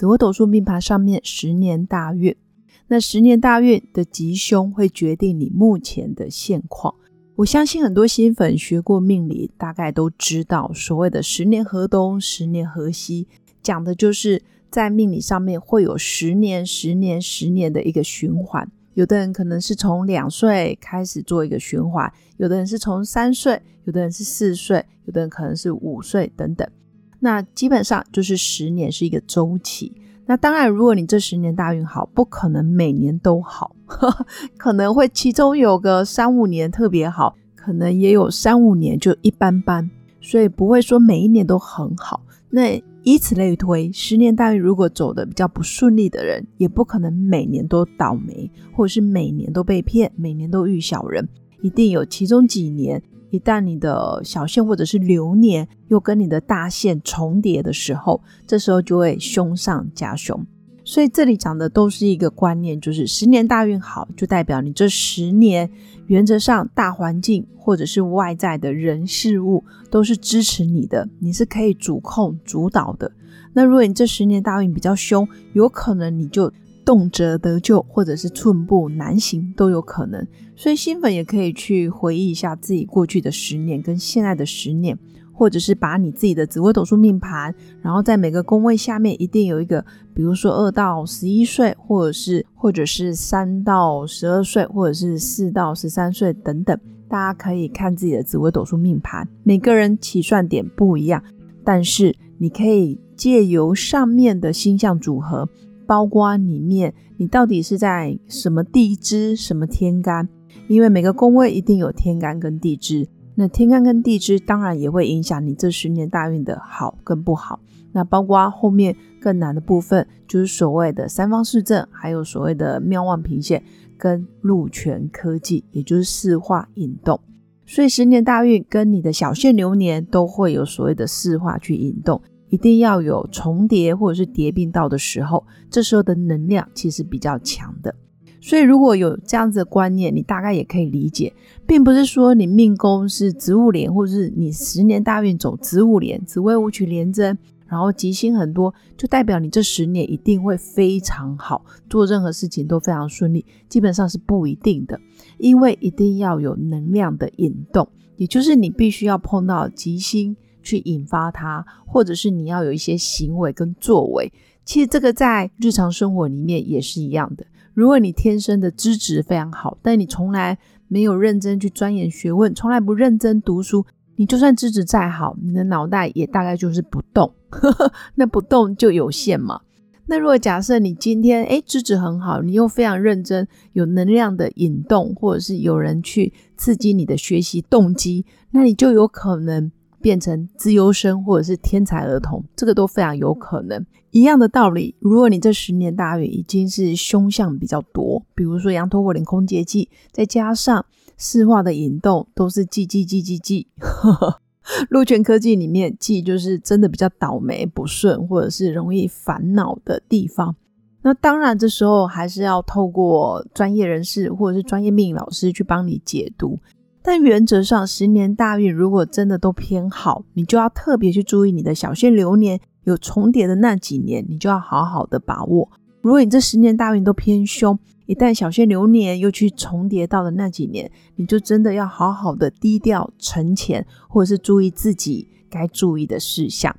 紫微斗数命盘上面十年大运，那十年大运的吉凶会决定你目前的现况。我相信很多新粉学过命理，大概都知道所谓的十年河东，十年河西，讲的就是在命理上面会有十年、十年、十年的一个循环。有的人可能是从两岁开始做一个循环，有的人是从三岁，有的人是四岁，有的人可能是五岁等等。那基本上就是十年是一个周期。那当然，如果你这十年大运好，不可能每年都好，可能会其中有个三五年特别好，可能也有三五年就一般般，所以不会说每一年都很好。那以此类推，十年大运如果走的比较不顺利的人，也不可能每年都倒霉，或者是每年都被骗，每年都遇小人，一定有其中几年。一旦你的小线或者是流年又跟你的大线重叠的时候，这时候就会凶上加凶。所以这里讲的都是一个观念，就是十年大运好，就代表你这十年原则上大环境或者是外在的人事物都是支持你的，你是可以主控主导的。那如果你这十年大运比较凶，有可能你就。动辄得救，或者是寸步难行都有可能，所以新粉也可以去回忆一下自己过去的十年跟现在的十年，或者是把你自己的紫微斗数命盘，然后在每个宫位下面一定有一个，比如说二到十一岁，或者是或者是三到十二岁，或者是四到十三岁等等，大家可以看自己的紫微斗数命盘，每个人起算点不一样，但是你可以借由上面的星象组合。包括里面，你到底是在什么地支、什么天干？因为每个宫位一定有天干跟地支，那天干跟地支当然也会影响你这十年大运的好跟不好。那包括后面更难的部分，就是所谓的三方四正，还有所谓的妙望平线跟禄权科技，也就是四化引动。所以十年大运跟你的小限流年都会有所谓的四化去引动。一定要有重叠或者是叠并到的时候，这时候的能量其实比较强的。所以如果有这样子的观念，你大概也可以理解，并不是说你命宫是植物连，或者是你十年大运走植物连、子未午取连贞，然后吉星很多，就代表你这十年一定会非常好，做任何事情都非常顺利。基本上是不一定的，因为一定要有能量的引动，也就是你必须要碰到吉星。去引发它，或者是你要有一些行为跟作为。其实这个在日常生活里面也是一样的。如果你天生的资质非常好，但你从来没有认真去钻研学问，从来不认真读书，你就算资质再好，你的脑袋也大概就是不动。那不动就有限嘛。那如果假设你今天诶资质很好，你又非常认真，有能量的引动，或者是有人去刺激你的学习动机，那你就有可能。变成自优生或者是天才儿童，这个都非常有可能。一样的道理，如果你这十年大运已经是凶相比较多，比如说羊驼火连空劫忌，再加上四化的引动都是忌忌忌忌忌，禄权科技里面忌就是真的比较倒霉不顺，或者是容易烦恼的地方。那当然，这时候还是要透过专业人士或者是专业命理老师去帮你解读。但原则上，十年大运如果真的都偏好，你就要特别去注意你的小限流年有重叠的那几年，你就要好好的把握。如果你这十年大运都偏凶，一旦小限流年又去重叠到了那几年，你就真的要好好的低调沉潜，或者是注意自己该注意的事项。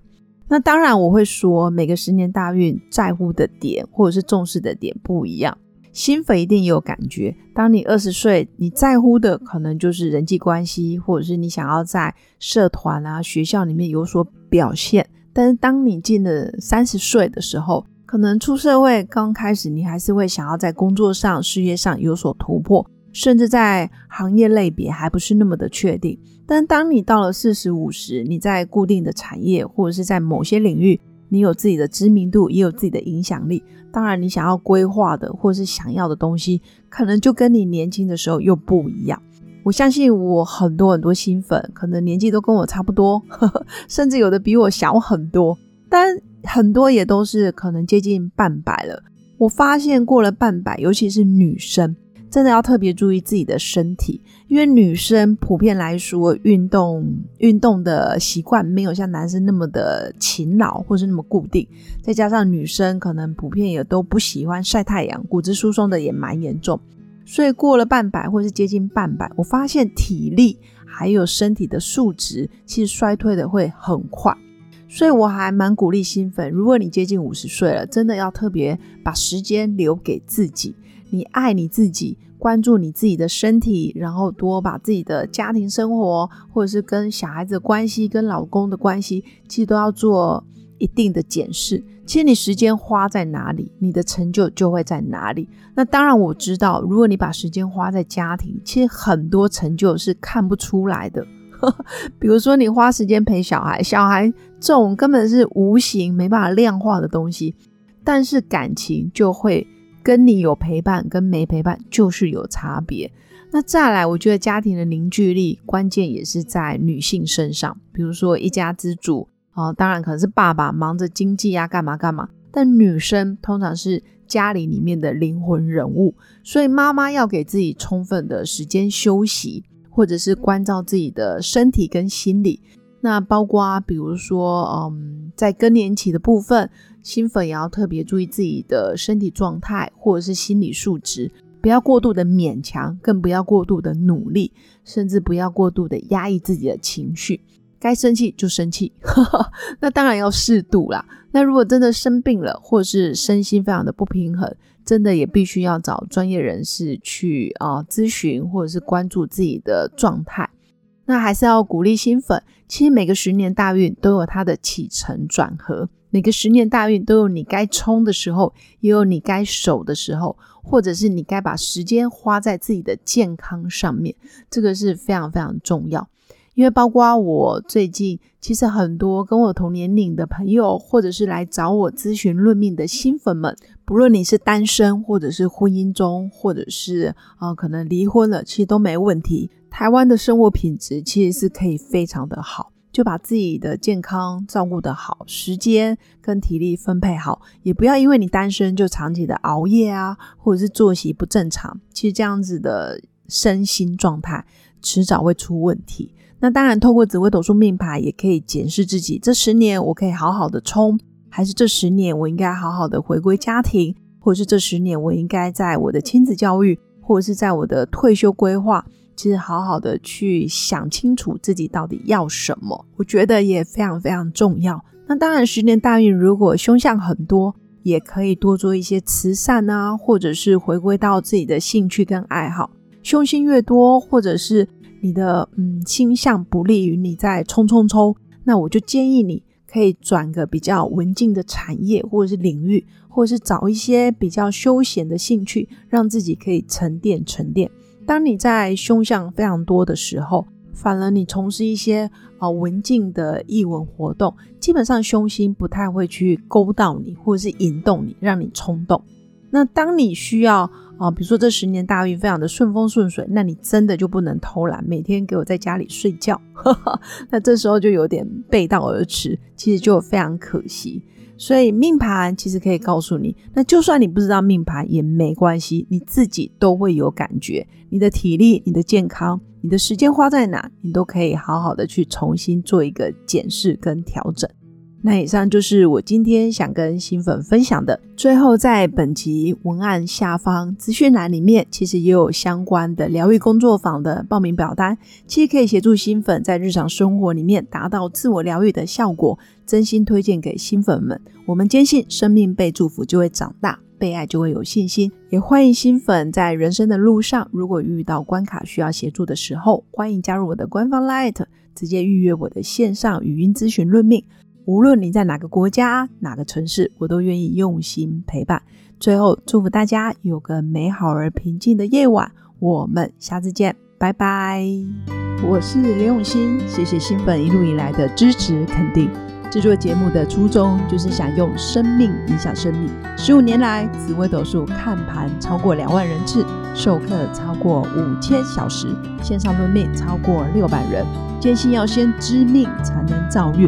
那当然，我会说每个十年大运在乎的点或者是重视的点不一样。新粉一定也有感觉。当你二十岁，你在乎的可能就是人际关系，或者是你想要在社团啊、学校里面有所表现。但是当你进了三十岁的时候，可能出社会刚开始，你还是会想要在工作上、事业上有所突破，甚至在行业类别还不是那么的确定。但当你到了四十五十，你在固定的产业或者是在某些领域。你有自己的知名度，也有自己的影响力。当然，你想要规划的或是想要的东西，可能就跟你年轻的时候又不一样。我相信我很多很多新粉，可能年纪都跟我差不多，甚至有的比我小很多，但很多也都是可能接近半百了。我发现过了半百，尤其是女生。真的要特别注意自己的身体，因为女生普遍来说，运动运动的习惯没有像男生那么的勤劳，或是那么固定。再加上女生可能普遍也都不喜欢晒太阳，骨质疏松的也蛮严重。所以过了半百或是接近半百，我发现体力还有身体的素质其实衰退的会很快。所以我还蛮鼓励新粉，如果你接近五十岁了，真的要特别把时间留给自己。你爱你自己，关注你自己的身体，然后多把自己的家庭生活，或者是跟小孩子关系、跟老公的关系，其实都要做一定的检视。其实你时间花在哪里，你的成就就会在哪里。那当然我知道，如果你把时间花在家庭，其实很多成就是看不出来的。比如说你花时间陪小孩，小孩这种根本是无形、没办法量化的东西，但是感情就会。跟你有陪伴跟没陪伴就是有差别。那再来，我觉得家庭的凝聚力关键也是在女性身上。比如说一家之主啊，当然可能是爸爸忙着经济啊，干嘛干嘛。但女生通常是家里里面的灵魂人物，所以妈妈要给自己充分的时间休息，或者是关照自己的身体跟心理。那包括比如说，嗯，在更年期的部分。新粉也要特别注意自己的身体状态，或者是心理素质，不要过度的勉强，更不要过度的努力，甚至不要过度的压抑自己的情绪。该生气就生气，那当然要适度啦。那如果真的生病了，或是身心非常的不平衡，真的也必须要找专业人士去啊咨询，或者是关注自己的状态。那还是要鼓励新粉，其实每个十年大运都有它的起承转合。每个十年大运都有你该冲的时候，也有你该守的时候，或者是你该把时间花在自己的健康上面，这个是非常非常重要。因为包括我最近，其实很多跟我同年龄的朋友，或者是来找我咨询论命的新粉们，不论你是单身，或者是婚姻中，或者是啊可能离婚了，其实都没问题。台湾的生活品质其实是可以非常的好。就把自己的健康照顾得好，时间跟体力分配好，也不要因为你单身就长期的熬夜啊，或者是作息不正常。其实这样子的身心状态，迟早会出问题。那当然，透过紫微斗数命牌也可以检视自己，这十年我可以好好的冲，还是这十年我应该好好的回归家庭，或者是这十年我应该在我的亲子教育，或者是在我的退休规划。其实好好的去想清楚自己到底要什么，我觉得也非常非常重要。那当然，十年大运如果凶相很多，也可以多做一些慈善啊，或者是回归到自己的兴趣跟爱好。凶星越多，或者是你的嗯星象不利于你在冲冲冲，那我就建议你可以转个比较文静的产业或者是领域，或者是找一些比较休闲的兴趣，让自己可以沉淀沉淀。当你在凶相非常多的时候，反而你从事一些啊文静的译文活动，基本上凶星不太会去勾到你，或者是引动你，让你冲动。那当你需要啊，比如说这十年大运非常的顺风顺水，那你真的就不能偷懒，每天给我在家里睡觉，那这时候就有点背道而驰，其实就非常可惜。所以命盘其实可以告诉你，那就算你不知道命盘也没关系，你自己都会有感觉。你的体力、你的健康、你的时间花在哪，你都可以好好的去重新做一个检视跟调整。那以上就是我今天想跟新粉分享的。最后，在本集文案下方资讯栏里面，其实也有相关的疗愈工作坊的报名表单，其实可以协助新粉在日常生活里面达到自我疗愈的效果。真心推荐给新粉们。我们坚信，生命被祝福就会长大，被爱就会有信心。也欢迎新粉在人生的路上，如果遇到关卡需要协助的时候，欢迎加入我的官方 Light，直接预约我的线上语音咨询论命。无论你在哪个国家、哪个城市，我都愿意用心陪伴。最后，祝福大家有个美好而平静的夜晚。我们下次见，拜拜。我是刘永新，谢谢新粉一路以来的支持肯定。制作节目的初衷就是想用生命影响生命。十五年来，紫微斗数看盘超过两万人次，授课超过五千小时，线上论命超过六百人。坚信要先知命才能造运，